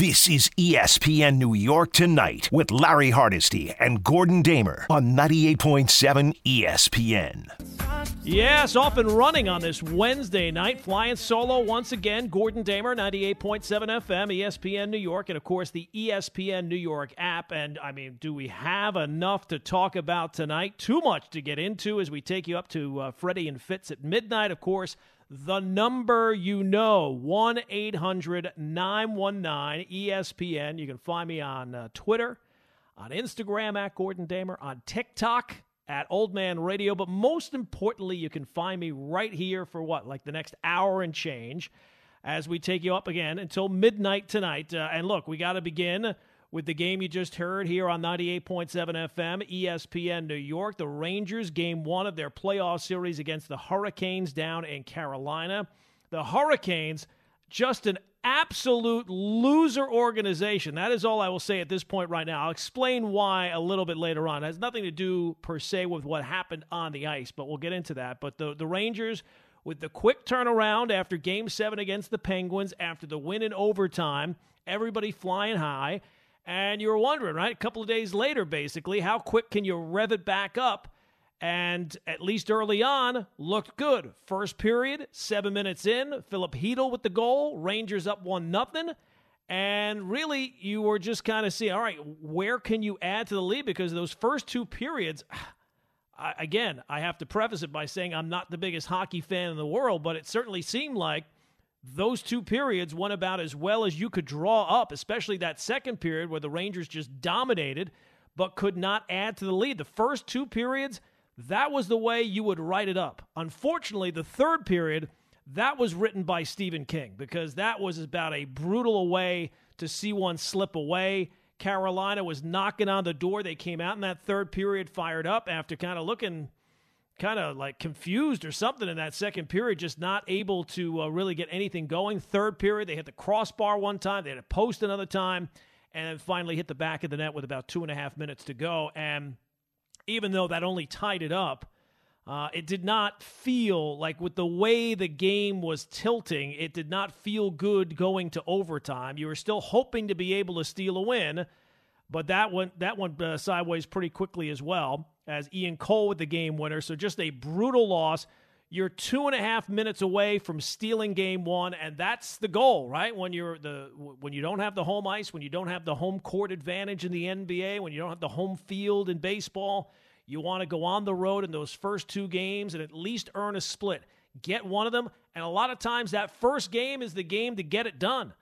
This is ESPN New York Tonight with Larry Hardesty and Gordon Damer on 98.7 ESPN. Yes, off and running on this Wednesday night. Flying solo once again. Gordon Damer, 98.7 FM, ESPN New York, and of course the ESPN New York app. And I mean, do we have enough to talk about tonight? Too much to get into as we take you up to uh, Freddie and Fitz at midnight, of course the number you know 1 800 919 ESPN. You can find me on uh, Twitter, on Instagram at Gordon Damer, on TikTok at Old Man Radio. But most importantly, you can find me right here for what, like the next hour and change as we take you up again until midnight tonight. Uh, and look, we got to begin with the game you just heard here on 98.7 FM, ESPN New York. The Rangers, game one of their playoff series against the Hurricanes down in Carolina. The Hurricanes, just an absolute loser organization. That is all I will say at this point right now. I'll explain why a little bit later on. It has nothing to do per se with what happened on the ice, but we'll get into that. But the, the Rangers, with the quick turnaround after game seven against the Penguins, after the win in overtime, everybody flying high. And you were wondering, right? A couple of days later, basically, how quick can you rev it back up? And at least early on, looked good. First period, seven minutes in, Philip Chytil with the goal. Rangers up one nothing. And really, you were just kind of seeing, all right, where can you add to the lead? Because those first two periods, I, again, I have to preface it by saying I'm not the biggest hockey fan in the world, but it certainly seemed like – those two periods went about as well as you could draw up, especially that second period where the Rangers just dominated but could not add to the lead. The first two periods, that was the way you would write it up. Unfortunately, the third period, that was written by Stephen King because that was about a brutal way to see one slip away. Carolina was knocking on the door. They came out in that third period fired up after kind of looking kind of like confused or something in that second period, just not able to uh, really get anything going. Third period, they hit the crossbar one time, they had a post another time, and then finally hit the back of the net with about two and a half minutes to go. And even though that only tied it up, uh, it did not feel like with the way the game was tilting, it did not feel good going to overtime. You were still hoping to be able to steal a win, but that went that went uh, sideways pretty quickly as well as Ian Cole with the game winner. So just a brutal loss. You're two and a half minutes away from stealing game one, and that's the goal, right? When you're the when you don't have the home ice, when you don't have the home court advantage in the NBA, when you don't have the home field in baseball, you want to go on the road in those first two games and at least earn a split. Get one of them, and a lot of times that first game is the game to get it done.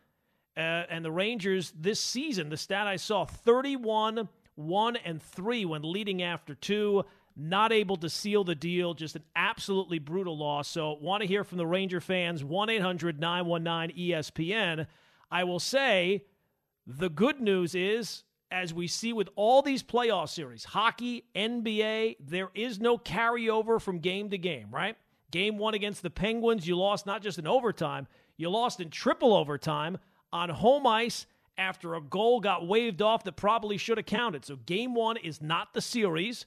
Uh, and the Rangers this season, the stat I saw, 31 one and three when leading after two. Not able to seal the deal. Just an absolutely brutal loss. So, want to hear from the Ranger fans. 1 800 919 ESPN. I will say the good news is, as we see with all these playoff series, hockey, NBA, there is no carryover from game to game, right? Game one against the Penguins, you lost not just in overtime, you lost in triple overtime on home ice after a goal got waved off that probably should have counted. So game one is not the series,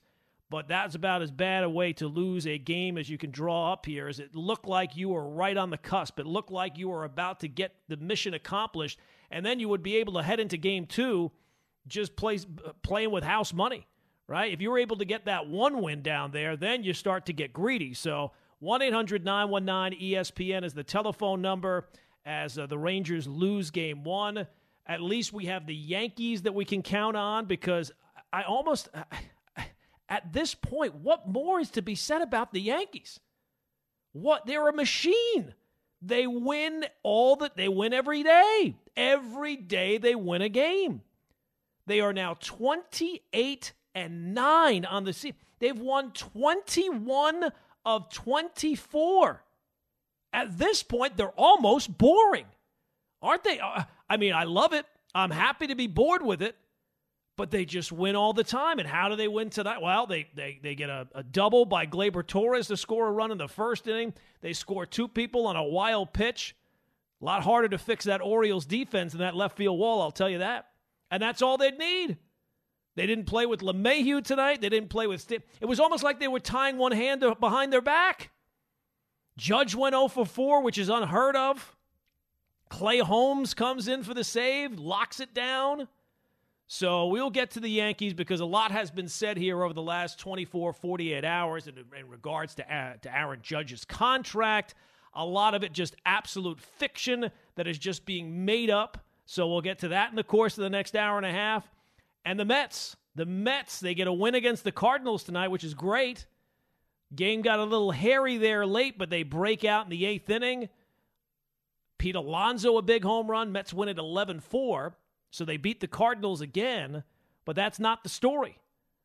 but that's about as bad a way to lose a game as you can draw up here. As it looked like you were right on the cusp. It looked like you were about to get the mission accomplished, and then you would be able to head into game two just play, playing with house money, right? If you were able to get that one win down there, then you start to get greedy. So 1 800 919 ESPN is the telephone number as uh, the Rangers lose game one at least we have the Yankees that we can count on because I almost, at this point, what more is to be said about the Yankees? What? They're a machine. They win all that, they win every day. Every day they win a game. They are now 28 and 9 on the season. They've won 21 of 24. At this point, they're almost boring. Aren't they? Uh, I mean, I love it. I'm happy to be bored with it, but they just win all the time. And how do they win tonight? Well, they they, they get a, a double by Gleyber Torres to score a run in the first inning. They score two people on a wild pitch. A lot harder to fix that Orioles defense than that left field wall, I'll tell you that. And that's all they'd need. They didn't play with LeMahieu tonight. They didn't play with St- It was almost like they were tying one hand behind their back. Judge went 0 for 4, which is unheard of. Clay Holmes comes in for the save, locks it down. So we'll get to the Yankees because a lot has been said here over the last 24, 48 hours in, in regards to, uh, to Aaron Judge's contract. A lot of it just absolute fiction that is just being made up. So we'll get to that in the course of the next hour and a half. And the Mets. The Mets, they get a win against the Cardinals tonight, which is great. Game got a little hairy there late, but they break out in the eighth inning. Pete Alonso, a big home run. Mets win at 11 4. So they beat the Cardinals again, but that's not the story.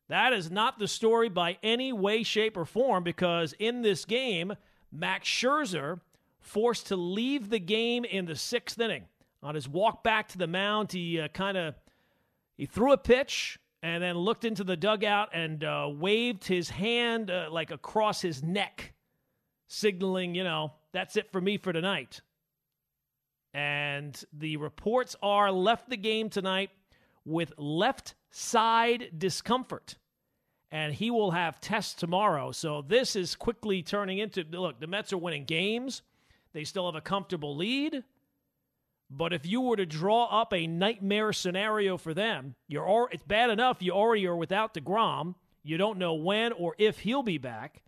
That is not the story by any way, shape, or form because in this game, Max Scherzer forced to leave the game in the sixth inning. On his walk back to the mound, he uh, kind of he threw a pitch and then looked into the dugout and uh, waved his hand uh, like across his neck, signaling, you know, that's it for me for tonight. And the reports are left the game tonight with left side discomfort. And he will have tests tomorrow. So this is quickly turning into look, the Mets are winning games. They still have a comfortable lead. But if you were to draw up a nightmare scenario for them, you're it's bad enough you already are without DeGrom. You don't know when or if he'll be back.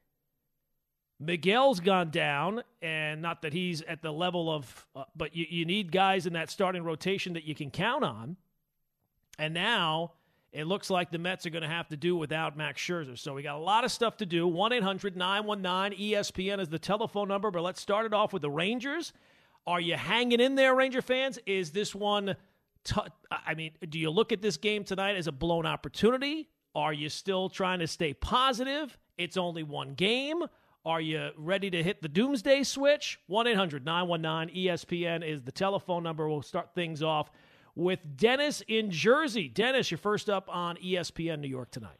Megill's gone down, and not that he's at the level of, uh, but you, you need guys in that starting rotation that you can count on. And now it looks like the Mets are going to have to do without Max Scherzer. So we got a lot of stuff to do. 1 800 919 ESPN is the telephone number, but let's start it off with the Rangers. Are you hanging in there, Ranger fans? Is this one, t- I mean, do you look at this game tonight as a blown opportunity? Are you still trying to stay positive? It's only one game. Are you ready to hit the doomsday switch? 1 800 919 ESPN is the telephone number. We'll start things off with Dennis in Jersey. Dennis, you're first up on ESPN New York tonight.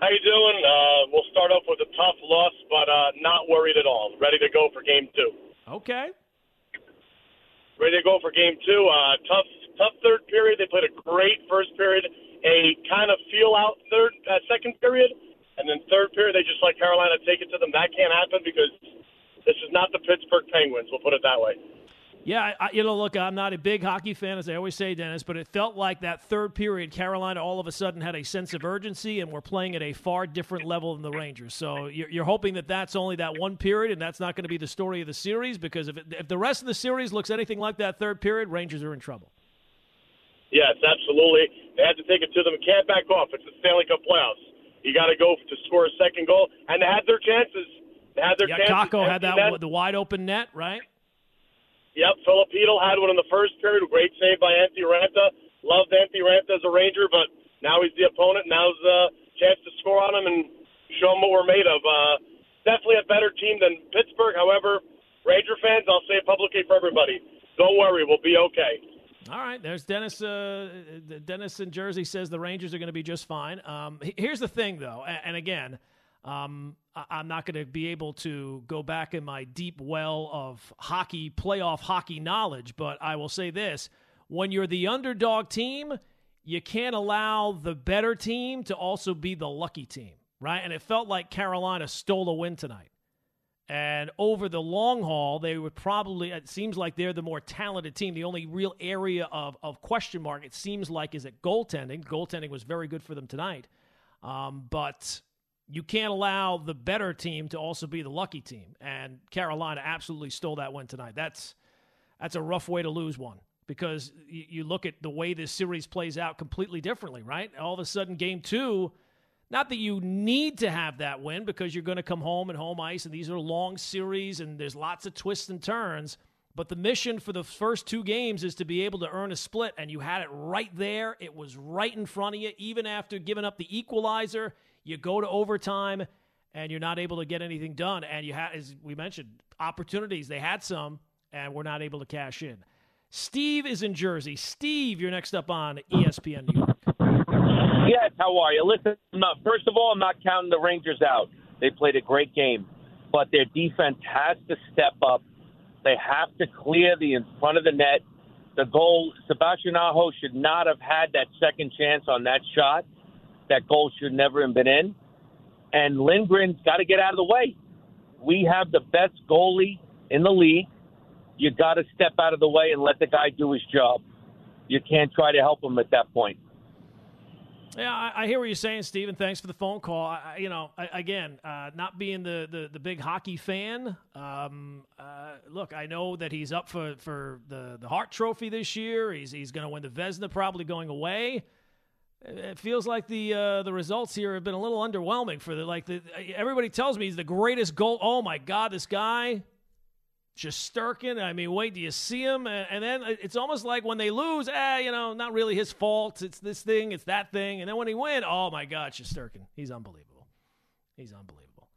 How you doing? Uh, we'll start off with a tough loss, but uh, not worried at all. Ready to go for game two. Okay. Ready to go for game two. Uh, tough, tough third period. They played a great first period. A kind of feel out third, uh, second period and then third period they just let Carolina take it to them. That can't happen because this is not the Pittsburgh Penguins. We'll put it that way. Yeah, I, you know, look, I'm not a big hockey fan, as I always say, Dennis, but it felt like that third period, Carolina all of a sudden had a sense of urgency and we're playing at a far different level than the Rangers. So you're, you're hoping that that's only that one period and that's not going to be the story of the series because if, it, if the rest of the series looks anything like that third period, Rangers are in trouble. Yes, absolutely. They had to take it to them. Can't back off. It's the Stanley Cup playoffs. You got to go to score a second goal, and they had their chances. They had their yeah, chances. Kakko had that net. the wide open net, right? Yep, Filipino had one in the first period. Great save by Antti Raanta. Loved Antti Raanta as a Ranger, but now he's the opponent. Now's the chance to score on him and show him what we're made of. Uh, definitely a better team than Pittsburgh. However, Ranger fans, I'll say it publicly for everybody: don't worry, we'll be okay. All right, there's Dennis. Uh, Dennis in Jersey says the Rangers are going to be just fine. Um, here's the thing, though, and again, um, I'm not going to be able to go back in my deep well of hockey, playoff hockey knowledge, but I will say this: when you're the underdog team, you can't allow the better team to also be the lucky team, right? And it felt like Carolina stole a win tonight. And over the long haul, they would probably, it seems like they're the more talented team. The only real area of, of question mark, it seems like, is at goaltending. Goaltending was very good for them tonight. Um, but you can't allow the better team to also be the lucky team. And Carolina absolutely stole that win tonight. That's, that's a rough way to lose one because you, you look at the way this series plays out completely differently, right? All of a sudden, game two not that you need to have that win because you're going to come home and home ice, and these are long series and there's lots of twists and turns. But the mission for the first two games is to be able to earn a split, and you had it right there. It was right in front of you. Even after giving up the equalizer, you go to overtime, and you're not able to get anything done. And you had, as we mentioned, opportunities. They had some, and we're not able to cash in. Steve is in Jersey. Steve, you're next up on ESPN New York. Yes, how are you? Listen, not, first of all, I'm not counting the Rangers out. They played a great game, but their defense has to step up. They have to clear the in front of the net. The goal, Sebastian Aho should not have had that second chance on that shot. That goal should never have been in. And Lindgren's got to get out of the way. We have the best goalie in the league. you got to step out of the way and let the guy do his job. You can't try to help him at that point. Yeah, I, I, hear what you're saying, Stephen. Thanks for the phone call. I, you know, I, again, uh, not being the, the, the, big hockey fan, um, uh, look, I know that he's up for, for the, the Hart Trophy this year. He's, he's going to win the Vezina, probably going away. It feels like the uh, the results here have been a little underwhelming for the like the everybody tells me he's the greatest goal. Oh my God, this guy Shesterkin. I mean, wait, do you see him? And then it's almost like when they lose, eh, you know, not really his fault. It's this thing, it's that thing. And then when he win, oh my God, Shesterkin. He's unbelievable. He's unbelievable.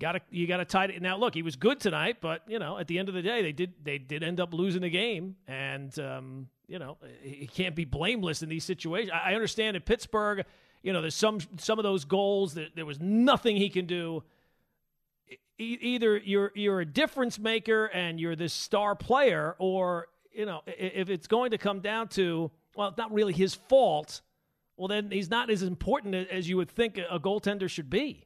Got to you got to tie it. Now, look, he was good tonight, but you know, at the end of the day, they did they did end up losing the game, and um, you know, he can't be blameless in these situations. I understand in Pittsburgh, you know, there's some some of those goals that there was nothing he can do either you're you're a difference maker and you're this star player, or you know, if it's going to come down to well, it's not really his fault. Well, then he's not as important as you would think a goaltender should be.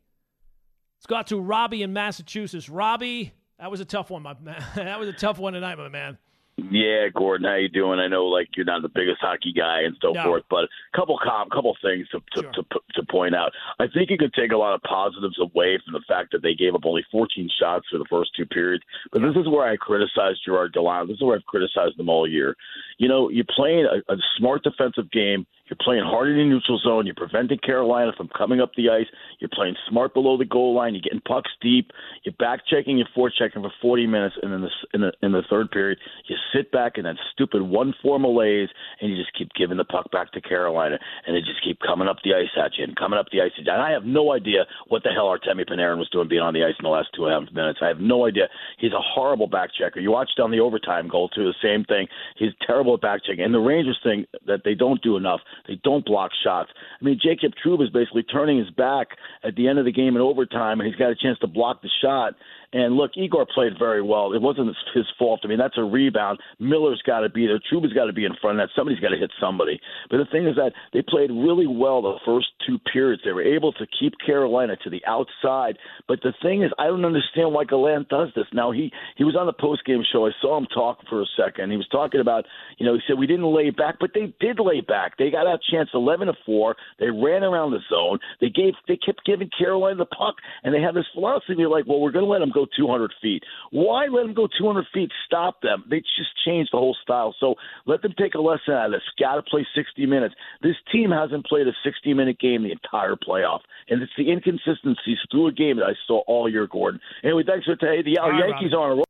Let's go out to Robbie in Massachusetts. Robbie, that was a tough one, my man. that was a tough one tonight, my man. Yeah, Gordon, how you doing? I know like you're not the biggest hockey guy and so no. forth, but a couple com- couple things to to, sure. to to point out. I think you could take a lot of positives away from the fact that they gave up only 14 shots for the first two periods. But yeah. this is where I criticized Gerard Gallant. This is where I've criticized them all year. You know, you're playing a, a smart defensive game. You're playing hard in the neutral zone. You're preventing Carolina from coming up the ice. You're playing smart below the goal line. You're getting pucks deep. You're back checking. You're forechecking for 40 minutes, and then the, in the in the third period, you sit back in that stupid one four malaise, and you just keep giving the puck back to Carolina, and they just keep coming up the ice at you and coming up the ice. And I have no idea what the hell Artemi Panarin was doing being on the ice in the last two and a half minutes. I have no idea. He's a horrible back checker. You watched on the overtime goal too, the same thing. He's terrible back checking. And the Rangers thing that they don't do enough. They don't block shots. I mean, Jacob Trouba is basically turning his back at the end of the game in overtime, and he's got a chance to block the shot. And look, Igor played very well. It wasn't his fault. I mean, that's a rebound. Miller's got to be there. Trouba's got to be in front of that. Somebody's got to hit somebody. But the thing is that they played really well the first two periods. They were able to keep Carolina to the outside. But the thing is, I don't understand why Gallant does this. Now he he was on the post game show. I saw him talk for a second. He was talking about, you know, he said we didn't lay back, but they did lay back. They got a chance, eleven to four. They ran around the zone. They gave they kept giving Carolina the puck, and they had this philosophy like, well, we're going to let them go 200 feet. Why let them go 200 feet? Stop them. They just changed the whole style. So let them take a lesson out of this. Got to play 60 minutes. This team hasn't played a 60 minute game the entire playoff, and it's the inconsistencies through a game that I saw all year, Gordon. Anyway, thanks for today. The right, Yankees are on a roll.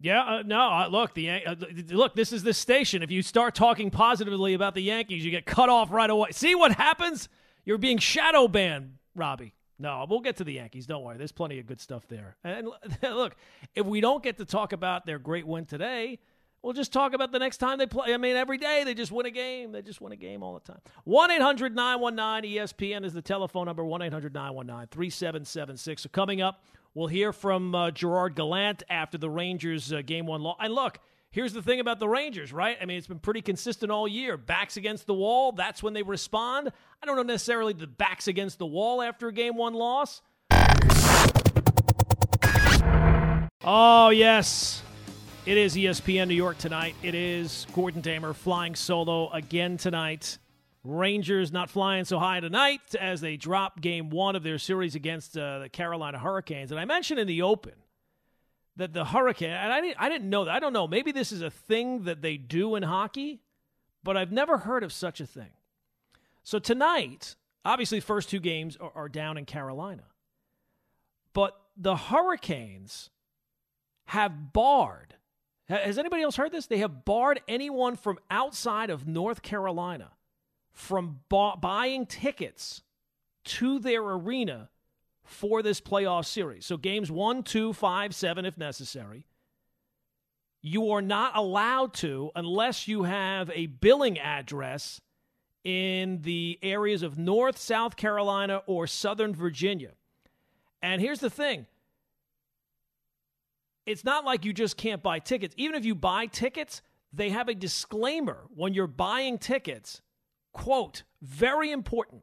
Yeah, uh, no. Uh, look, the uh, look. This is the station. If you start talking positively about the Yankees, you get cut off right away. See what happens? You're being shadow banned, Robbie. No, we'll get to the Yankees. Don't worry. There's plenty of good stuff there. And look, if we don't get to talk about their great win today, we'll just talk about the next time they play. I mean, every day they just win a game. They just win a game all the time. 1 800 919 ESPN is the telephone number 1 800 919 3776. So coming up, we'll hear from uh, Gerard Gallant after the Rangers uh, game one loss. And look, here's the thing about the Rangers, right? I mean, it's been pretty consistent all year. Backs against the wall, that's when they respond. I don't know necessarily the backs against the wall after a game one loss. Oh, yes. It is ESPN New York tonight. It is Gordon Damer flying solo again tonight. Rangers not flying so high tonight as they drop game one of their series against uh, the Carolina Hurricanes. And I mentioned in the open that the Hurricane, and I didn't, I didn't know that. I don't know. Maybe this is a thing that they do in hockey, but I've never heard of such a thing. So tonight, obviously, first two games are, are down in Carolina, but the Hurricanes have barred. Has anybody else heard this? They have barred anyone from outside of North Carolina from bu- buying tickets to their arena for this playoff series. So games one, two, five, seven, if necessary. You are not allowed to unless you have a billing address in the areas of North, South Carolina, or Southern Virginia. And here's the thing it's not like you just can't buy tickets. Even if you buy tickets, they have a disclaimer when you're buying tickets. Quote, very important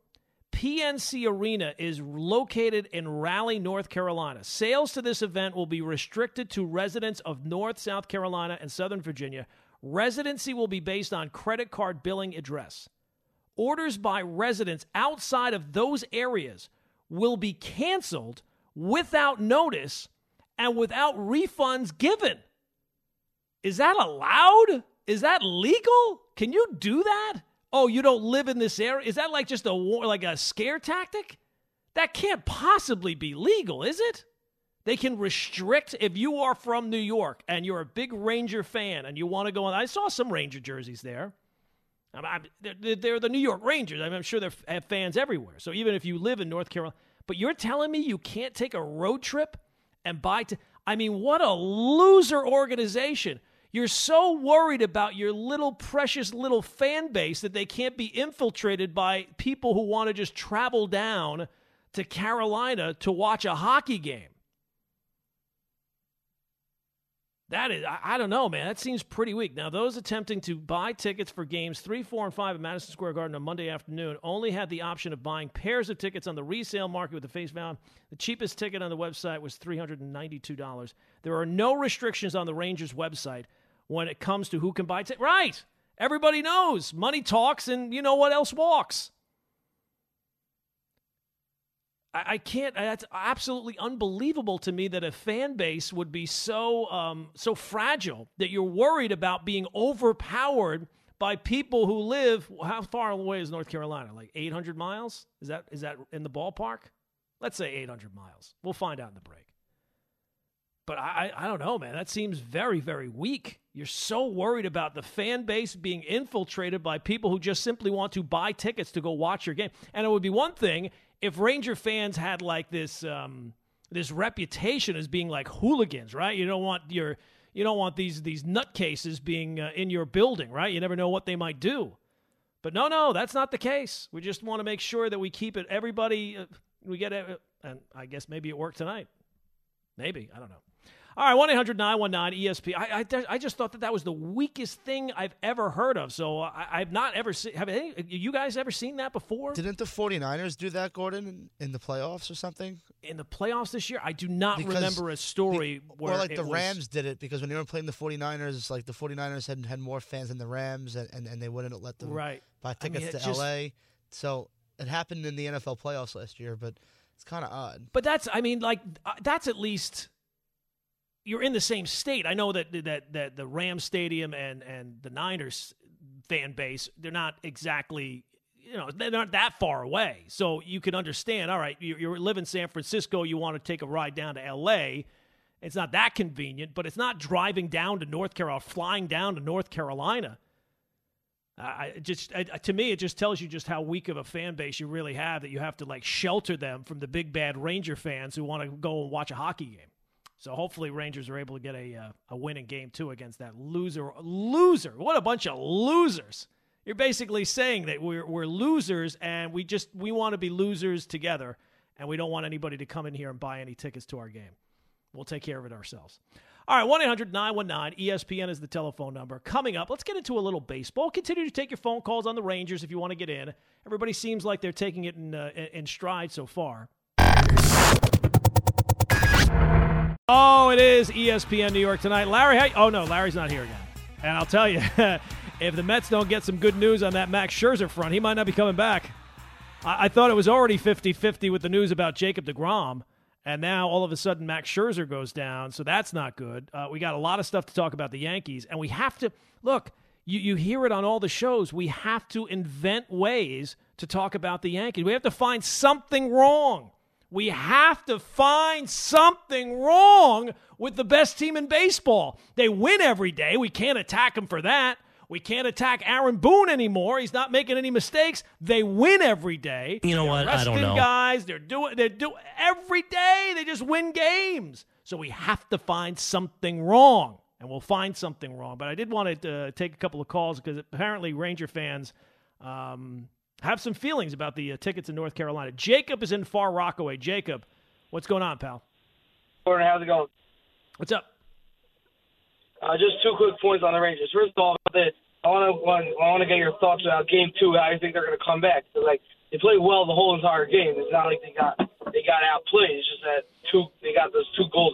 PNC Arena is located in Raleigh, North Carolina. Sales to this event will be restricted to residents of North, South Carolina, and Southern Virginia. Residency will be based on credit card billing address. Orders by residents outside of those areas will be canceled without notice and without refunds given. Is that allowed? Is that legal? Can you do that? Oh, you don't live in this area? Is that like just a war, like a scare tactic? That can't possibly be legal, is it? They can restrict if you are from New York and you're a big Ranger fan and you want to go on. I saw some Ranger jerseys there. I'm, they're, they're, the New York Rangers. I am sure they have fans everywhere. So even if you live in North Carolina, but you're telling me you can't take a road trip and buy. T- I mean, what a loser organization. You're so worried about your little precious little fan base that they can't be infiltrated by people who want to just travel down to Carolina to watch a hockey game. That is, I, I, don't know, man. That seems pretty weak. Now, those attempting to buy tickets for games three, four, and five at Madison Square Garden on Monday afternoon only had the option of buying pairs of tickets on the resale market with the face value. The cheapest ticket on the website was $392. There are no restrictions on the Rangers website when it comes to who can buy tickets. Right. Everybody knows money talks, and you know what else walks. I, can't. That's absolutely unbelievable to me that a fan base would be so um, so fragile that you're worried about being overpowered by people who live. How far away is North Carolina? Like 800 miles? Is that is that in the ballpark? Let's say 800 miles. We'll find out in the break. But I, I don't know, man. That seems very, very weak. You're so worried about the fan base being infiltrated by people who just simply want to buy tickets to go watch your game. And it would be one thing if Ranger fans had like this um, this reputation as being like hooligans, right? You don't want your you don't want these these nutcases being uh, in your building, right? You never know what they might do. But no, no, that's not the case. We just want to make sure that we keep it. Everybody, uh, we get it, and I guess maybe it worked tonight. Maybe I don't know. All right, 1 800 919 ESP. I, I, I, just thought that that was the weakest thing I've ever heard of. So I, have not ever seen. Have any, you guys ever seen that before? Didn't the 49ers do that, Gordon, in, in the playoffs or something? In the playoffs this year? I do not because remember a story the, where. Or like the was, Rams did it because when they were playing the 49ers, like the 49ers had, had more fans than the Rams and, and, and they wouldn't let them right. buy tickets I mean, to just, LA. So it happened in the NFL playoffs last year, but it's kind of odd. But that's, I mean, like, uh, that's at least you're in the same state. I know that that that the Ram Stadium and and the Niners fan base they're not exactly you know they're not that far away, so you can understand. All right, you, you live in San Francisco, you want to take a ride down to L.A. It's not that convenient, but it's not driving down to North Carolina, flying down to North Carolina. I just to me, it just tells you just how weak of a fan base you really have that you have to like shelter them from the big bad Ranger fans who want to go and watch a hockey game. So hopefully Rangers are able to get a uh, a win in game two against that loser. Loser! What a bunch of losers! You're basically saying that we're we're losers and we just we want to be losers together, and we don't want anybody to come in here and buy any tickets to our game. We'll take care of it ourselves. All right, 1 800 919 ESPN is the telephone number. Coming up, let's get into a little baseball. Continue to take your phone calls on the Rangers if you want to get in. Everybody seems like they're taking it in, uh, in stride so far. Oh, it is ESPN New York tonight. Larry, how, oh no, Larry's not here again. And I'll tell you, if the Mets don't get some good news on that Max Scherzer front, he might not be coming back. I, I thought it was already 50 50 with the news about Jacob DeGrom. And now all of a sudden Max Scherzer goes down. So that's not good. Uh, we got a lot of stuff to talk about the Yankees. And we have to look, you, you hear it on all the shows. We have to invent ways to talk about the Yankees. We have to find something wrong. We have to find something wrong with the best team in baseball. They win every day. We can't attack them for that. We can't attack Aaron Boone anymore. He's not making any mistakes. They win every day. You know they're what? I don't know. Guys, they're doing. They're doing every day. They just win games. So we have to find something wrong, and we'll find something wrong. But I did want to uh, take a couple of calls because apparently Ranger fans um, have some feelings about the uh, tickets in North Carolina. Jacob is in Far Rockaway. Jacob, what's going on, pal? Gordon, how's it going? What's up? Uh, just two quick points on the Rangers. First of all, I want to I want to get your thoughts about Game Two. How you think they're going to come back? So, like, they played well the whole entire game. It's not like they got they got outplayed. It's just that two they got those two goals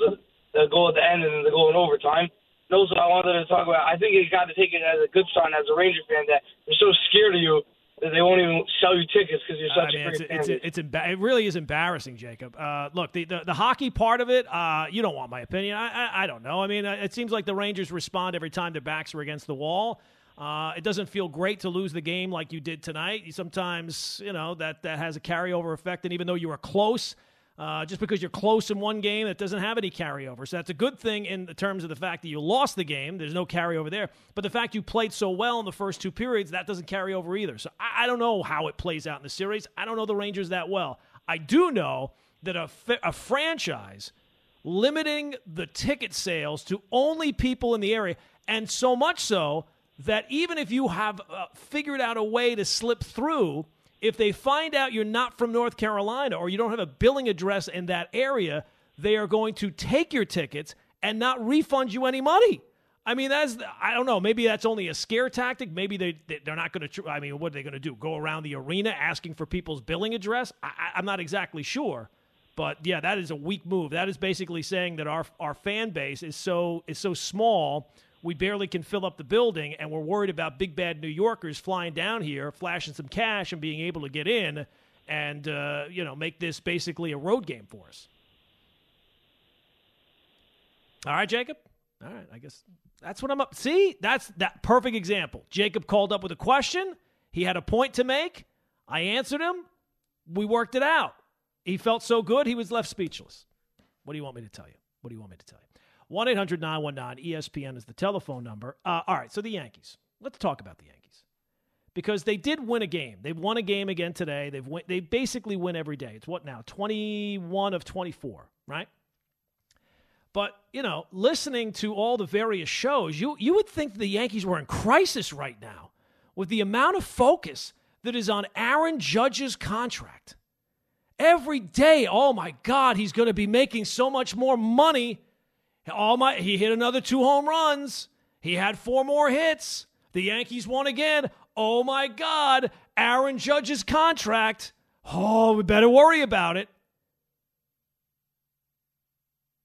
the goal at the end and then the goal in overtime. And also, I wanted to talk about. I think you got to take it as a good sign as a Ranger fan that they're so scared of you they won't even sell you tickets because you're such I mean, a great it's, fan. it's, it's, emba- it really is embarrassing, Jacob. Uh, look, the, the, the hockey part of it, uh, you don't want my opinion. I, I, I don't know. I mean, uh, it seems like the Rangers respond every time their backs are against the wall. Uh, it doesn't feel great to lose the game like you did tonight. Sometimes, you know, that, that has a carryover effect. And even though you were close, uh, just because you're close in one game, it doesn't have any carryover. So that's a good thing in terms of the fact that you lost the game. There's no carryover there. But the fact you played so well in the first two periods, that doesn't carry over either. So I, I don't know how it plays out in the series. I don't know the Rangers that well. I do know that a, a franchise limiting the ticket sales to only people in the area, and so much so that even if you have uh, figured out a way to slip through, if they find out you're not from North Carolina or you don't have a billing address in that area, they are going to take your tickets and not refund you any money. I mean, that's I don't know. Maybe that's only a scare tactic. Maybe they they're not going to. I mean, what are they going to do? Go around the arena asking for people's billing address? I, I'm not exactly sure. But yeah, that is a weak move. That is basically saying that our our fan base is so is so small we barely can fill up the building, and we're worried about big bad New Yorkers flying down here, flashing some cash, and being able to get in, and uh, you know make this basically a road game for us. All right, Jacob. All right, I guess that's what I'm up. See, that's that perfect example. Jacob called up with a question. He had a point to make. I answered him. We worked it out. He felt so good, he was left speechless. What do you want me to tell you? What do you want me to tell you? 1 800 919 ESPN is the telephone number. Uh, all right, so the Yankees. Let's talk about the Yankees. Because they did win a game. They've won a game again today. They've win, they basically win every day. It's what now? 21 of 24, right? But, you know, listening to all the various shows, you, you would think the Yankees were in crisis right now with the amount of focus that is on Aaron Judge's contract. Every day, oh my God, he's going to be making so much more money all my he hit another two home runs. He had four more hits. The Yankees won again. Oh my God, Aaron Judge's contract. Oh, we better worry about it.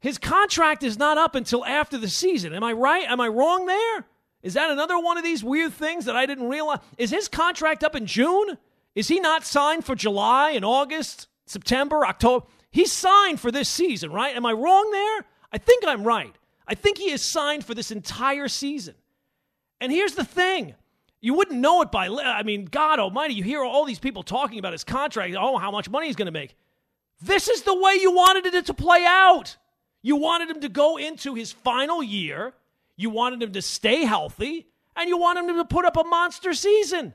His contract is not up until after the season. Am I right? Am I wrong there? Is that another one of these weird things that I didn't realize? Is his contract up in June? Is he not signed for July and August, September, October? He's signed for this season, right? Am I wrong there? I think I'm right. I think he is signed for this entire season. And here's the thing you wouldn't know it by, I mean, God almighty, you hear all these people talking about his contract, oh, how much money he's going to make. This is the way you wanted it to play out. You wanted him to go into his final year, you wanted him to stay healthy, and you wanted him to put up a monster season.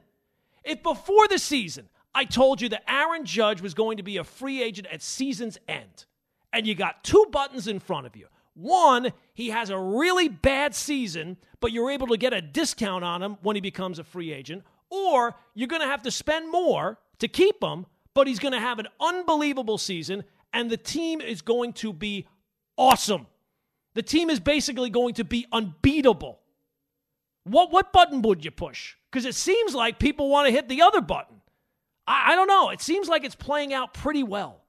If before the season I told you that Aaron Judge was going to be a free agent at season's end, and you got two buttons in front of you. One, he has a really bad season, but you're able to get a discount on him when he becomes a free agent. Or you're going to have to spend more to keep him, but he's going to have an unbelievable season, and the team is going to be awesome. The team is basically going to be unbeatable. What, what button would you push? Because it seems like people want to hit the other button. I, I don't know. It seems like it's playing out pretty well.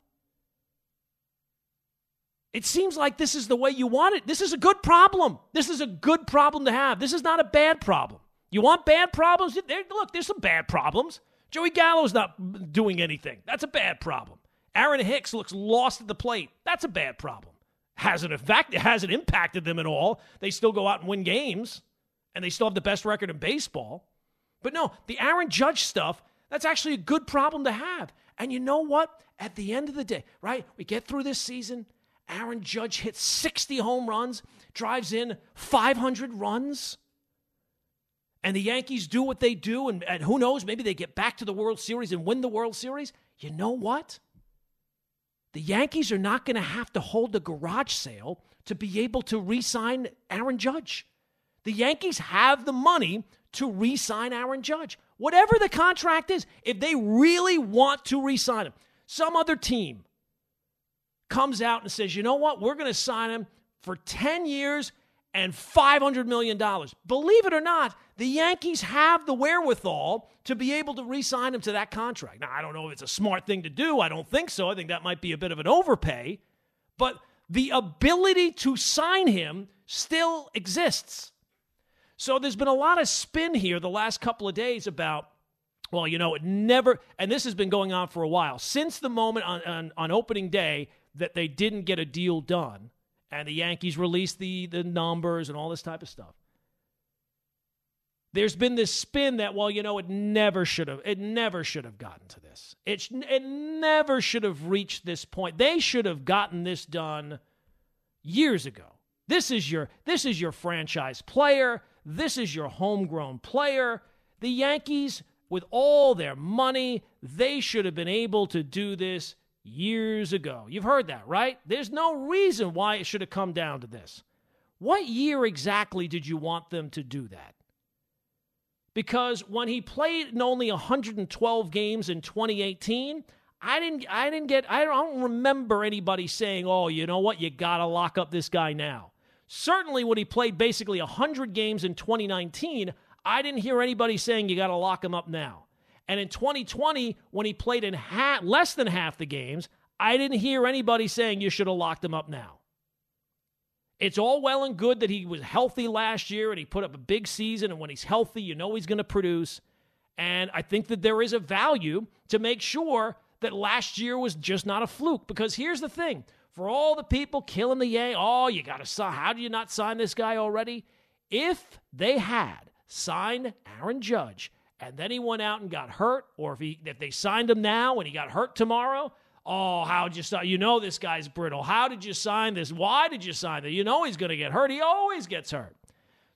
It seems like this is the way you want it. This is a good problem. This is a good problem to have. This is not a bad problem. You want bad problems? There, look, there's some bad problems. Joey Gallo's not doing anything. That's a bad problem. Aaron Hicks looks lost at the plate. That's a bad problem. Hasn't effect, it hasn't impacted them at all. They still go out and win games, and they still have the best record in baseball. But no, the Aaron Judge stuff, that's actually a good problem to have. And you know what? At the end of the day, right? We get through this season. Aaron Judge hits 60 home runs, drives in 500 runs. And the Yankees do what they do, and, and who knows, maybe they get back to the World Series and win the World Series. You know what? The Yankees are not going to have to hold a garage sale to be able to re sign Aaron Judge. The Yankees have the money to re sign Aaron Judge. Whatever the contract is, if they really want to re sign him, some other team comes out and says, you know what, we're going to sign him for 10 years and $500 million. Believe it or not, the Yankees have the wherewithal to be able to re sign him to that contract. Now, I don't know if it's a smart thing to do. I don't think so. I think that might be a bit of an overpay. But the ability to sign him still exists. So there's been a lot of spin here the last couple of days about, well, you know, it never, and this has been going on for a while, since the moment on, on, on opening day that they didn't get a deal done and the Yankees released the, the numbers and all this type of stuff. There's been this spin that, well, you know, it never should have, it never should have gotten to this. It, it never should have reached this point. They should have gotten this done years ago. This is your, this is your franchise player. This is your homegrown player. The Yankees, with all their money, they should have been able to do this years ago. You've heard that, right? There's no reason why it should have come down to this. What year exactly did you want them to do that? Because when he played in only 112 games in 2018, I didn't I didn't get I don't remember anybody saying, "Oh, you know what? You got to lock up this guy now." Certainly when he played basically 100 games in 2019, I didn't hear anybody saying you got to lock him up now. And in 2020, when he played in half, less than half the games, I didn't hear anybody saying you should have locked him up now. It's all well and good that he was healthy last year and he put up a big season. And when he's healthy, you know he's going to produce. And I think that there is a value to make sure that last year was just not a fluke. Because here's the thing for all the people killing the Yang, oh, you got to sign. How do you not sign this guy already? If they had signed Aaron Judge and then he went out and got hurt, or if he if they signed him now and he got hurt tomorrow, oh, how did you sign? You know this guy's brittle. How did you sign this? Why did you sign that? You know he's going to get hurt. He always gets hurt.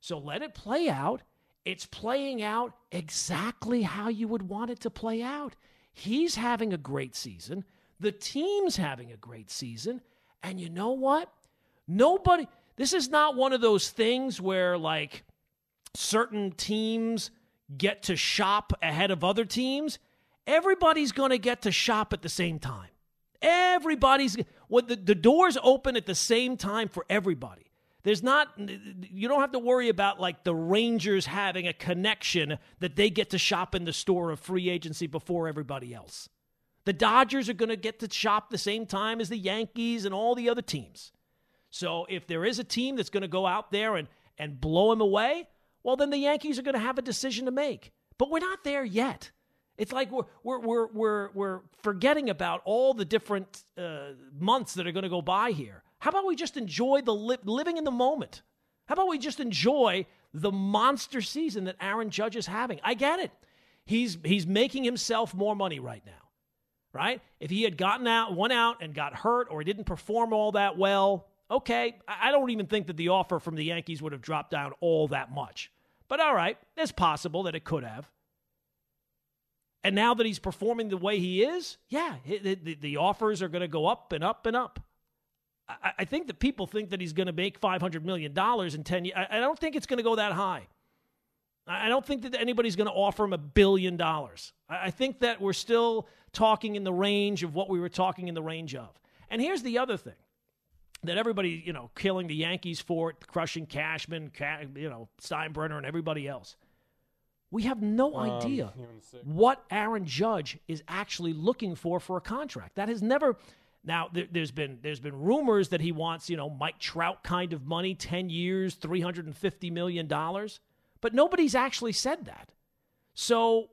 So let it play out. It's playing out exactly how you would want it to play out. He's having a great season. The team's having a great season. And you know what? Nobody, this is not one of those things where like certain teams get to shop ahead of other teams, everybody's going to get to shop at the same time. Everybody's when the, the doors open at the same time for everybody. There's not you don't have to worry about like the Rangers having a connection that they get to shop in the store of free agency before everybody else. The Dodgers are going to get to shop the same time as the Yankees and all the other teams. So if there is a team that's going to go out there and and blow him away, well, then the Yankees are going to have a decision to make. But we're not there yet. It's like we're we're we're we're, forgetting about all the different uh, months that are going to go by here. How about we just enjoy the li- living in the moment? How about we just enjoy the monster season that Aaron Judge is having? I get it. He's he's making himself more money right now. Right? If he had gotten out, one out and got hurt or he didn't perform all that well, okay, I don't even think that the offer from the Yankees would have dropped down all that much. But all right, it's possible that it could have. And now that he's performing the way he is, yeah, the, the, offers are going to go up and up and up. I, I think that people think that he's going to make $500 million in 10 years. I, I don't think it's going to go that high. I don't think that anybody's going to offer him a billion dollars. I think that we're still talking in the range of what we were talking in the range of. And here's the other thing that everybody, you know, killing the Yankees for it, crushing Cashman, you know, Steinbrenner, and everybody else. We have no um, idea what Aaron Judge is actually looking for for a contract. That has never. Now there, has been there's been rumors that he wants you know Mike Trout kind of money, ten years, three hundred and fifty million dollars, but nobody's actually said that. So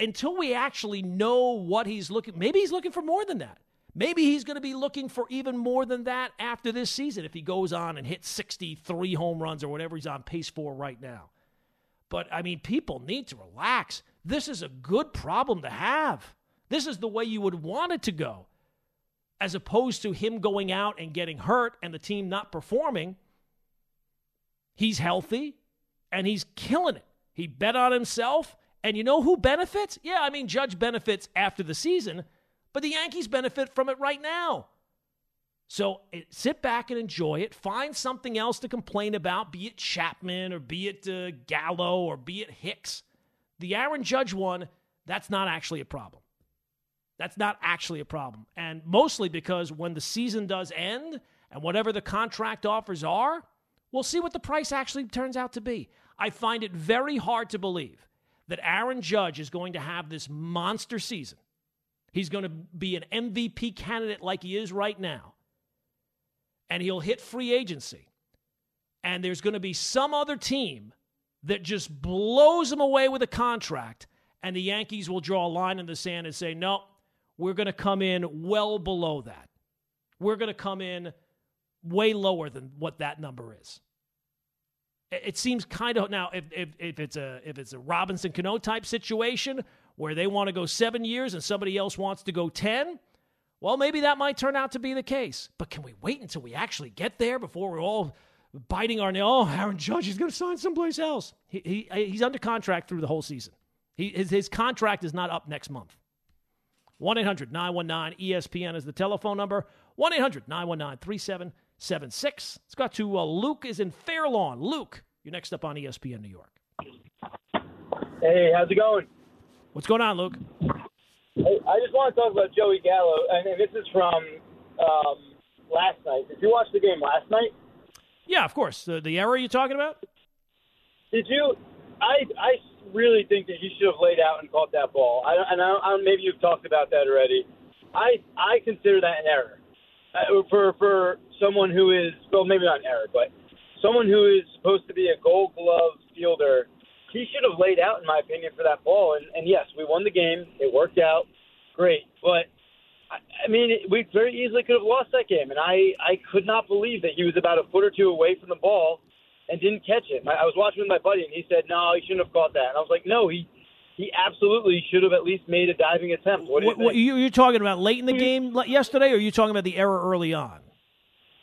until we actually know what he's looking, maybe he's looking for more than that. Maybe he's going to be looking for even more than that after this season if he goes on and hits 63 home runs or whatever he's on pace for right now. But I mean, people need to relax. This is a good problem to have. This is the way you would want it to go, as opposed to him going out and getting hurt and the team not performing. He's healthy and he's killing it. He bet on himself. And you know who benefits? Yeah, I mean, Judge benefits after the season but the Yankees benefit from it right now. So sit back and enjoy it. Find something else to complain about, be it Chapman or be it uh, Gallo or be it Hicks. The Aaron Judge one, that's not actually a problem. That's not actually a problem. And mostly because when the season does end and whatever the contract offers are, We'll see what the price actually turns out to be. I find it very hard to believe that Aaron Judge is going to have this monster season. He's going to be an MVP candidate like he is right now. And he'll hit free agency. And there's going to be some other team that just blows him away with a contract. And the Yankees will draw a line in the sand and say, no, we're going to come in well below that. We're going to come in way lower than what that number is. It seems kind of now if, if, if it's a if it's a Robinson Cano type situation where they want to go seven years and somebody else wants to go ten, well maybe that might turn out to be the case. But can we wait until we actually get there before we're all biting our nail? Oh, Aaron Judge is going to sign someplace else. He, he he's under contract through the whole season. He, his, his contract is not up next month. 1 800 919 ESPN is the telephone number. 1 800 919 3776. Let's go to uh, Luke is in Fairlawn. Luke, you're next up on ESPN New York. Hey, how's it going? What's going on, Luke? I just want to talk about Joey Gallo, and this is from um, last night. Did you watch the game last night? Yeah, of course. The, the error you're talking about? Did you? I I really think that he should have laid out and caught that ball. I, and I, I, maybe you've talked about that already. I I consider that an error uh, for for someone who is well maybe not an error, but someone who is supposed to be a Gold Glove fielder. He should have laid out, in my opinion, for that ball. And, and yes, we won the game. It worked out, great. But I mean, we very easily could have lost that game, and I I could not believe that he was about a foot or two away from the ball and didn't catch it. I was watching with my buddy, and he said, "No, he shouldn't have caught that." And I was like, "No, he he absolutely should have at least made a diving attempt." What, what, what you, you're talking about late in the game yesterday, or are you talking about the error early on?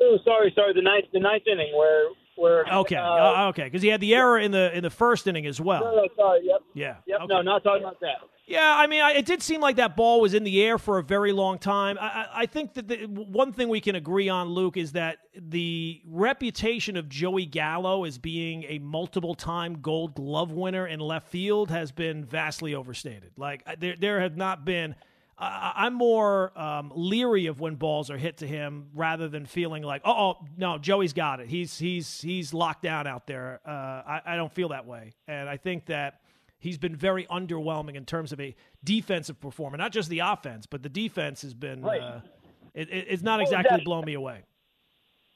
Oh, sorry, sorry. The ninth, the ninth inning where where okay, uh, uh okay, because he had the error in the in the first inning as well. No, no, sorry. Yep. Yeah. Yep. Okay. No, not talking about that. Yeah, I mean, I, it did seem like that ball was in the air for a very long time. I, I, I think that the, one thing we can agree on, Luke, is that the reputation of Joey Gallo as being a multiple time gold glove winner in left field has been vastly overstated. Like, there, there have not been. I'm more um, leery of when balls are hit to him rather than feeling like, oh, no, Joey's got it. He's he's he's locked down out there. Uh, I, I don't feel that way, and I think that he's been very underwhelming in terms of a defensive performer. Not just the offense, but the defense has been. Right. Uh, it, it's not exactly well, blown me away.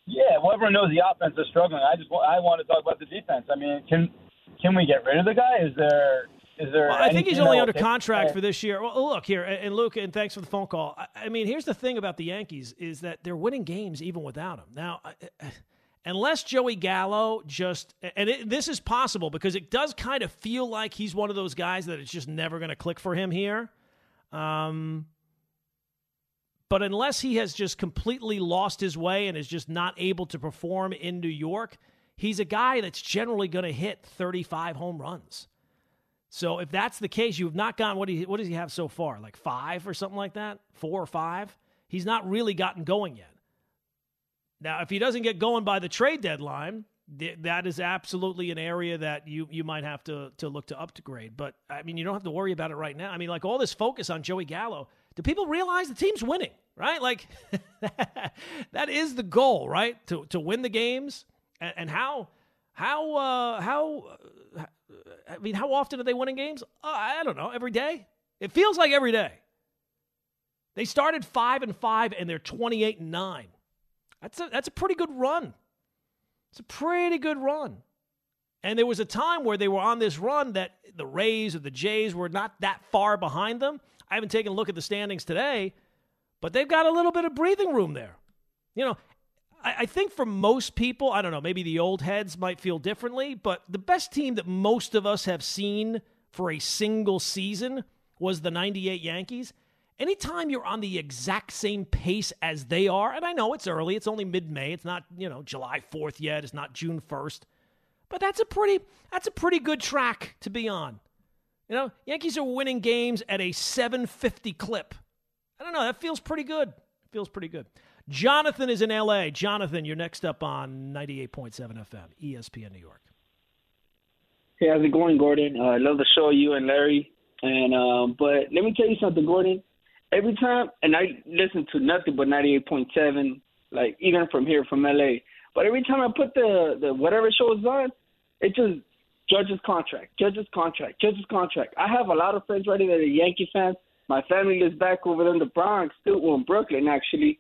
Yeah, well, everyone knows the offense is struggling. I just I want to talk about the defense. I mean, can can we get rid of the guy? Is there is there? Well, I think he's only under contract for this year. Well, look here, and Luke, and thanks for the phone call. I, I, mean, here's the thing about the Yankees is that they're winning games even without him. Now, unless Joey Gallo just, and it, this is possible because it does kind of feel like he's one of those guys that it's just never going to click for him here. Um, but unless he has just completely lost his way and is just not able to perform in New York, he's a guy that's generally going to hit 35 home runs. So if that's the case, you have not gotten what, he, what does he have so far? Like five or something like that? Four or five? He's not really gotten going yet. Now, if he doesn't get going by the trade deadline, th- that is absolutely an area that you you might have to to look to upgrade. But I mean, you don't have to worry about it right now. I mean, like all this focus on Joey Gallo. Do people realize the team's winning? Right, like that is the goal, right? To to win the games, and, and how how uh, how I mean, how often are they winning games? Uh, I don't know. Every day. It feels like every day. They started five and five, and they're twenty eight and nine. That's a, that's a pretty good run. It's a pretty good run. And there was a time where they were on this run that the Rays or the Jays were not that far behind them. I haven't taken a look at the standings today, but they've got a little bit of breathing room there. You know, I, I think for most people, I don't know, maybe the old heads might feel differently, but the best team that most of us have seen for a single season was the 98 Yankees. Anytime you're on the exact same pace as they are, and I know it's early, it's only mid-May, it's not, you know, July 4th yet, it's not June 1st. But that's a pretty that's a pretty good track to be on. You know, Yankees are winning games at a 750 clip. I don't know, that feels pretty good. Feels pretty good. Jonathan is in LA. Jonathan, you're next up on 98.7 FM, ESPN New York. Hey, how's it going, Gordon? Uh, I love the show, you and Larry. And um, but let me tell you something, Gordon every time, and I listen to nothing but 98.7, like even from here, from LA. But every time I put the the whatever show is on, it just Judge's contract, Judge's contract, Judge's contract. I have a lot of friends right here that are Yankee fans. My family lives back over in the Bronx, still well, in Brooklyn actually.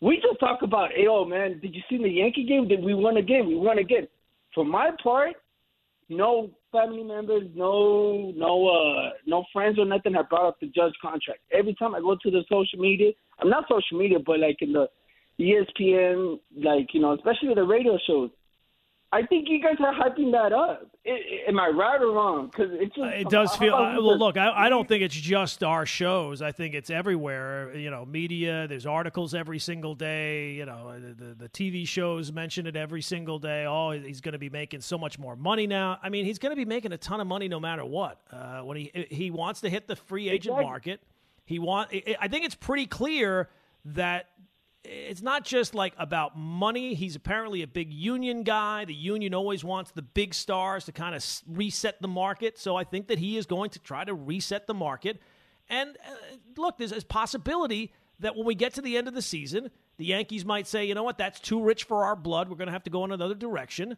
We just talk about, hey, oh man, did you see the Yankee game? Did we won again? We won again. For my part, no family members, no no uh no friends or nothing have brought up the Judge contract. Every time I go to the social media, I'm not social media, but like in the ESPN, like you know, especially the radio shows, I think you guys are hyping that up. It, am I right or wrong? Because it just it does feel. Uh, well, look, I, I, don't think it's just our shows. I think it's everywhere. You know, media. There's articles every single day. You know, the the, the TV shows mention it every single day. Oh, he's going to be making so much more money now. I mean, he's going to be making a ton of money no matter what. Uh, when he he wants to hit the free agent exactly. market, he want. I think it's pretty clear that it's not just like about money. He's apparently a big union guy. The union always wants the big stars to kind of reset the market. So I think that he is going to try to reset the market. And uh, look, there's a possibility that when we get to the end of the season, the Yankees might say, you know what, that's too rich for our blood. We're going to have to go in another direction.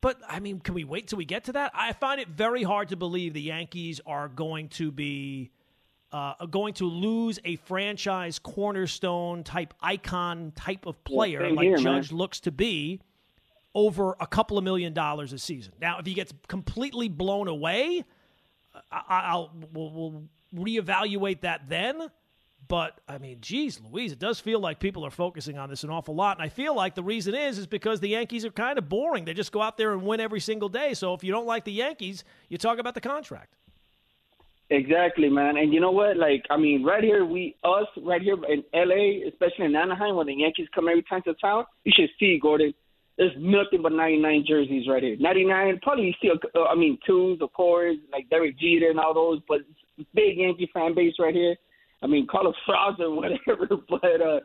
But, I mean, can we wait till we get to that? I find it very hard to believe the Yankees are going to be uh, going to lose a franchise cornerstone type icon type of player yeah, like here, Judge man. looks to be over a couple of million dollars a season. Now, if he gets completely blown away, I, will we'll, we'll reevaluate that then. But I mean, geez, Louise, it does feel like people are focusing on this an awful lot, and I feel like the reason is is because the Yankees are kind of boring. They just go out there and win every single day. So if you don't like the Yankees, you talk about the contract. Exactly, man. And you know what? Like, I mean, right here, we us right here in LA, especially in Anaheim, when the Yankees come every time to town, you should see Gordon. There's nothing but 99 jerseys right here. 99, probably still, uh, I mean, twos, of course, like Derek Jeter and all those, but big Yankee fan base right here. I mean, call it frauds or whatever, but uh,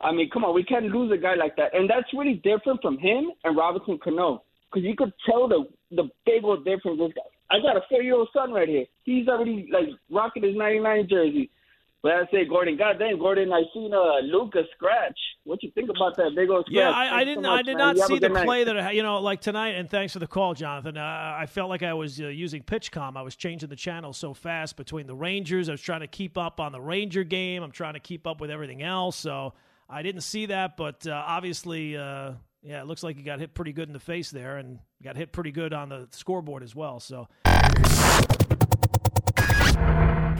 I mean, come on, we can't lose a guy like that, and that's really different from him and Robinson Cano, because you could tell the the big old difference. This guy, I got a four year old son right here. He's already like rocking his ninety nine jersey. But I say, Gordon, goddamn, Gordon, I seen uh, Lucas scratch. What you think about that big old scratch? Yeah, I, I didn't. So much, I did man. not see the night. play that I, you know, like tonight. And thanks for the call, Jonathan. Uh, I felt like I was uh, using PitchCom. I was changing the channel so fast between the Rangers. I was trying to keep up on the Ranger game. I'm trying to keep up with everything else. So I didn't see that, but uh, obviously, uh, yeah, it looks like he got hit pretty good in the face there, and got hit pretty good on the scoreboard as well. So.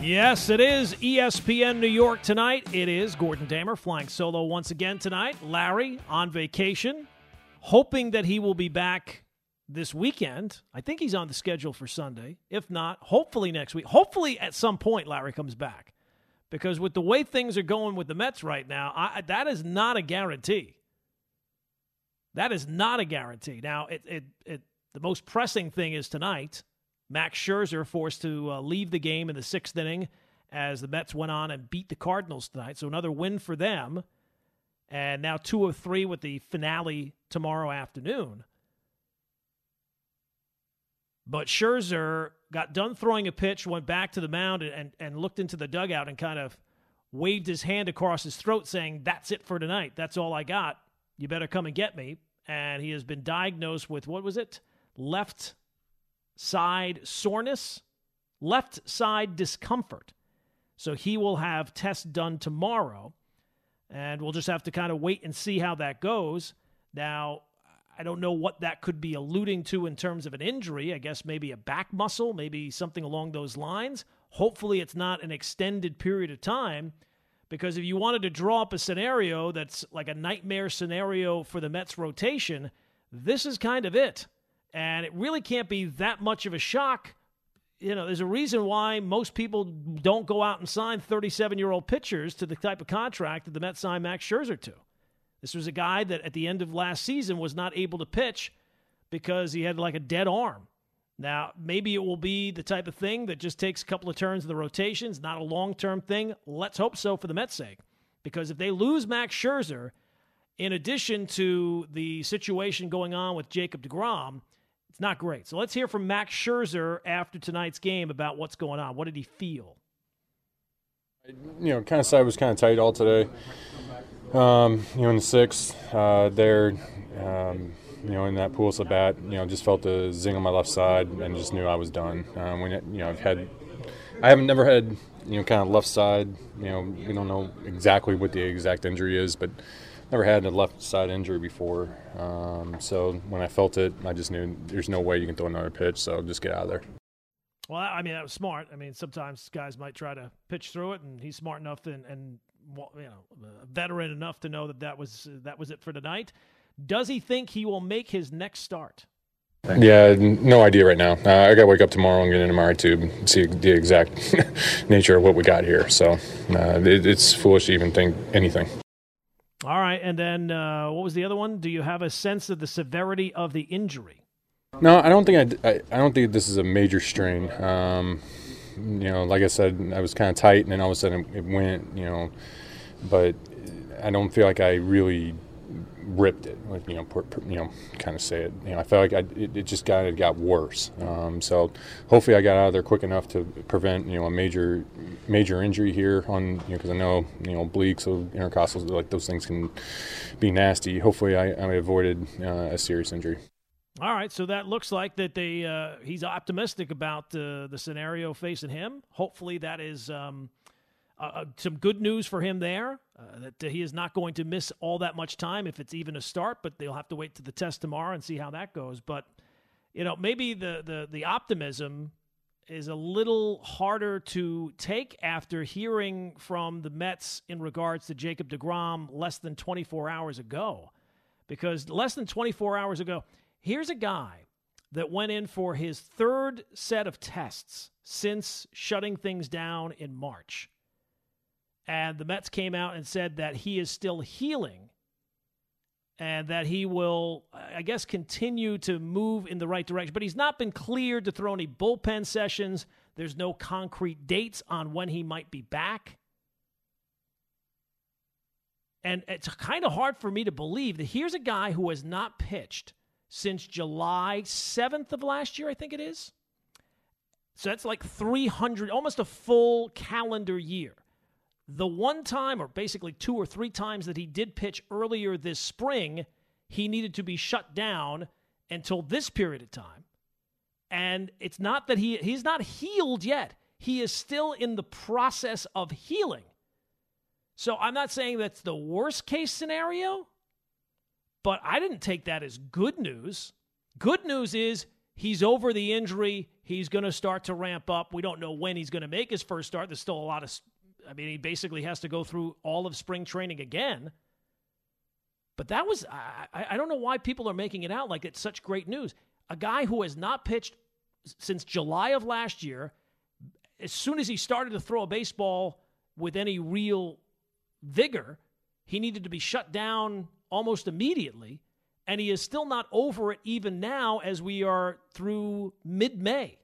Yes, it is ESPN New York tonight. It is Gordon Damer flying solo once again tonight. Larry on vacation, hoping that he will be back this weekend. I think he's on the schedule for Sunday. If not, hopefully next week. Hopefully at some point Larry comes back. Because with the way things are going with the Mets right now, I, that is not a guarantee. That is not a guarantee. Now, it, it, it, the most pressing thing is tonight Max Scherzer forced to uh, leave the game in the sixth inning as the Mets went on and beat the Cardinals tonight. So another win for them. And now two of three with the finale tomorrow afternoon. But Scherzer got done throwing a pitch, went back to the mound, and, and looked into the dugout and kind of waved his hand across his throat, saying, That's it for tonight. That's all I got. You better come and get me. And he has been diagnosed with what was it? Left side soreness, left side discomfort. So he will have tests done tomorrow, and we'll just have to kind of wait and see how that goes. Now, I don't know what that could be alluding to in terms of an injury. I guess maybe a back muscle, maybe something along those lines. Hopefully, it's not an extended period of time because if you wanted to draw up a scenario that's like a nightmare scenario for the Mets rotation, this is kind of it. And it really can't be that much of a shock. You know, there's a reason why most people don't go out and sign 37 year old pitchers to the type of contract that the Mets signed Max Scherzer to. This was a guy that at the end of last season was not able to pitch because he had like a dead arm. Now, maybe it will be the type of thing that just takes a couple of turns in the rotations, not a long term thing. Let's hope so for the Mets' sake. Because if they lose Max Scherzer, in addition to the situation going on with Jacob DeGrom, it's not great. So let's hear from Max Scherzer after tonight's game about what's going on. What did he feel? You know, kind of side was kind of tight all today. Um, you know, in the sixth, uh, there, um, you know, in that pool at bat, you know, just felt the zing on my left side and just knew I was done. Um, when it, you know, I've had, I haven't never had, you know, kind of left side. You know, we don't know exactly what the exact injury is, but never had a left side injury before. Um, so when I felt it, I just knew there's no way you can throw another pitch. So just get out of there. Well, I mean that was smart. I mean sometimes guys might try to pitch through it, and he's smart enough and, and you know veteran enough to know that that was that was it for tonight. Does he think he will make his next start? Yeah, no idea right now. Uh, I got to wake up tomorrow and get an MRI tube and see the exact nature of what we got here. So uh, it, it's foolish to even think anything. All right, and then uh, what was the other one? Do you have a sense of the severity of the injury? No, I don't think I, I, I don't think this is a major strain. Um, you know, like I said, I was kind of tight, and then all of a sudden it went. You know, but I don't feel like I really ripped it. You know, per, per, you know, kind of say it. You know, I felt like I, it, it just kind of got worse. Um, so hopefully I got out of there quick enough to prevent you know a major major injury here on you know because I know you know obliques or intercostals like those things can be nasty. Hopefully I, I avoided uh, a serious injury. All right, so that looks like that they uh, he's optimistic about uh, the scenario facing him. Hopefully that is. Um, uh, uh, some good news for him there uh, that he is not going to miss all that much time if it's even a start, but they'll have to wait to the test tomorrow and see how that goes. But you know, maybe the the the optimism is a little harder to take after hearing from the Mets in regards to Jacob DeGrom less than 24 hours ago. Because less than 24 hours ago, here's a guy that went in for his third set of tests since shutting things down in March. And the Mets came out and said that he is still healing and that he will, I guess, continue to move in the right direction. But he's not been cleared to throw any bullpen sessions. There's no concrete dates on when he might be back. And it's kind of hard for me to believe that here's a guy who has not pitched since July 7th of last year, I think it is. So that's like 300, almost a full calendar year. The one time, or basically two or three times, that he did pitch earlier this spring, he needed to be shut down until this period of time. And it's not that he he's not healed yet. He is still in the process of healing. So I'm not saying that's the worst case scenario, but I didn't take that as good news. Good news is he's over the injury. He's going to start to ramp up. We don't know when he's going to make his first start. There's still a lot of I mean, he basically has to go through all of spring training again. But that was, I, I don't know why people are making it out like it's such great news. A guy who has not pitched since July of last year, as soon as he started to throw a baseball with any real vigor, he needed to be shut down almost immediately. And he is still not over it even now as we are through mid May.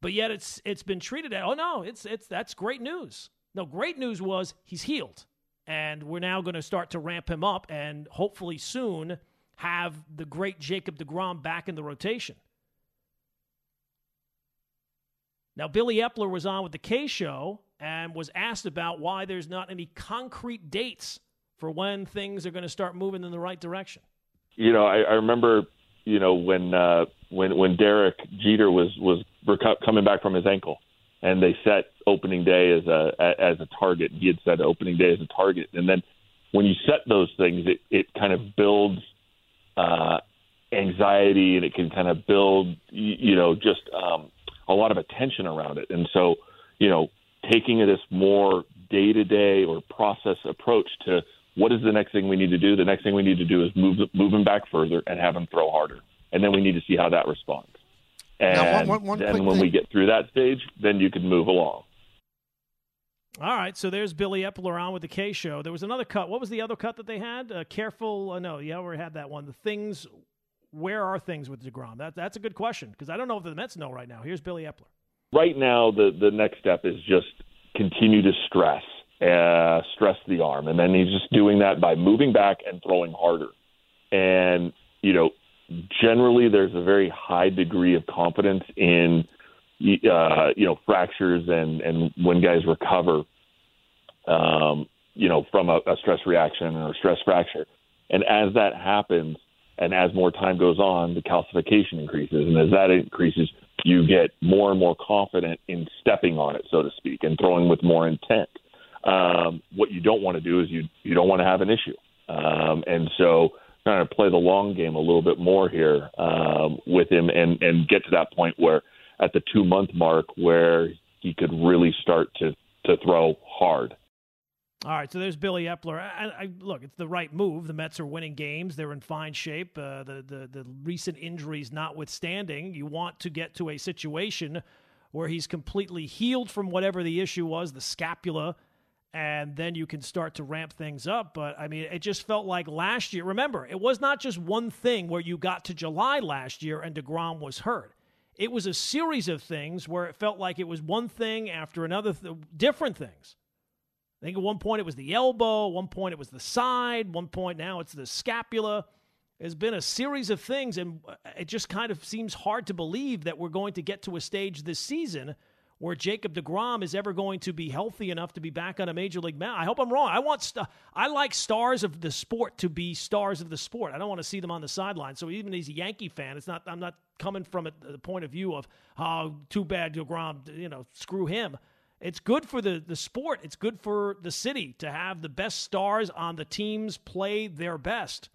But yet it's it's been treated as oh no, it's it's that's great news. No, great news was he's healed. And we're now going to start to ramp him up and hopefully soon have the great Jacob DeGrom back in the rotation. Now, Billy Eppler was on with the Kay Show and was asked about why there's not any concrete dates for when things are going to start moving in the right direction. You know, I, I remember, you know, when uh, when when Derek Jeter was was coming back from his ankle, and they set opening day as a as a target. He had set opening day as a target, and then when you set those things, it it kind of builds uh, anxiety, and it can kind of build you know just um, a lot of attention around it. And so you know taking as more day to day or process approach to what is the next thing we need to do? The next thing we need to do is move move him back further and have him throw harder, and then we need to see how that responds. And now, one, one, one then when thing. we get through that stage, then you can move along. All right, so there's Billy Eppler on with the Kay Show. There was another cut. What was the other cut that they had? Uh, careful. Uh, no, you already had that one. The things. Where are things with Degrom? That that's a good question because I don't know if the Mets know right now. Here's Billy Eppler. Right now, the the next step is just continue to stress, uh, stress the arm, and then he's just doing that by moving back and throwing harder. And you know, generally there's a very high degree of confidence in uh, you know fractures and and when guys recover. Um, you know, from a, a stress reaction or stress fracture. And as that happens, and as more time goes on, the calcification increases, and as that increases, you get more and more confident in stepping on it, so to speak, and throwing with more intent. Um, what you don't want to do is you you don't want to have an issue, um, and so trying to play the long game a little bit more here um, with him, and and get to that point where at the two month mark where he could really start to to throw hard. All right, so there's Billy Eppler. I, I, look, it's the right move. The Mets are winning games; they're in fine shape. Uh, the, the the recent injuries notwithstanding, you want to get to a situation where he's completely healed from whatever the issue was, the scapula, and then you can start to ramp things up. But I mean, it just felt like last year. Remember, it was not just one thing where you got to July last year and Degrom was hurt. It was a series of things where it felt like it was one thing after another, th- different things. I think at one point it was the elbow, one point it was the side, one point now it's the scapula. There's been a series of things, and uh, it just kind of seems hard to believe that we're going to get to a stage this season where Jacob DeGrom is ever going to be healthy enough to be back on a major league mound. I hope I'm wrong. I want st- I like stars of the sport to be stars of the sport. I don't want to see them on the sideline. So even as a Yankee fan, it's not I'm not coming from a, the point of view of oh too bad DeGrom, you know, screw him. It's good for the, the sport. It's good for the city to have the best stars on the teams play their best.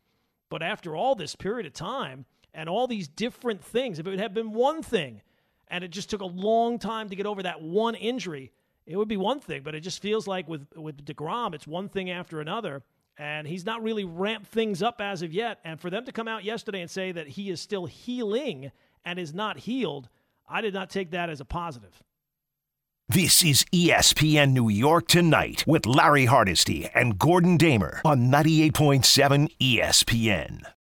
But after all this period of time and all these different things, if it had been one thing and it just took a long time to get over that one injury, it would be one thing. But it just feels like with, with DeGrom, it's one thing after another. And he's not really ramped things up as of yet. And for them to come out yesterday and say that he is still healing and is not healed, I did not take that as a positive. This is ESPN New York Tonight with Larry Hardesty and Gordon Damer on 98.7 ESPN.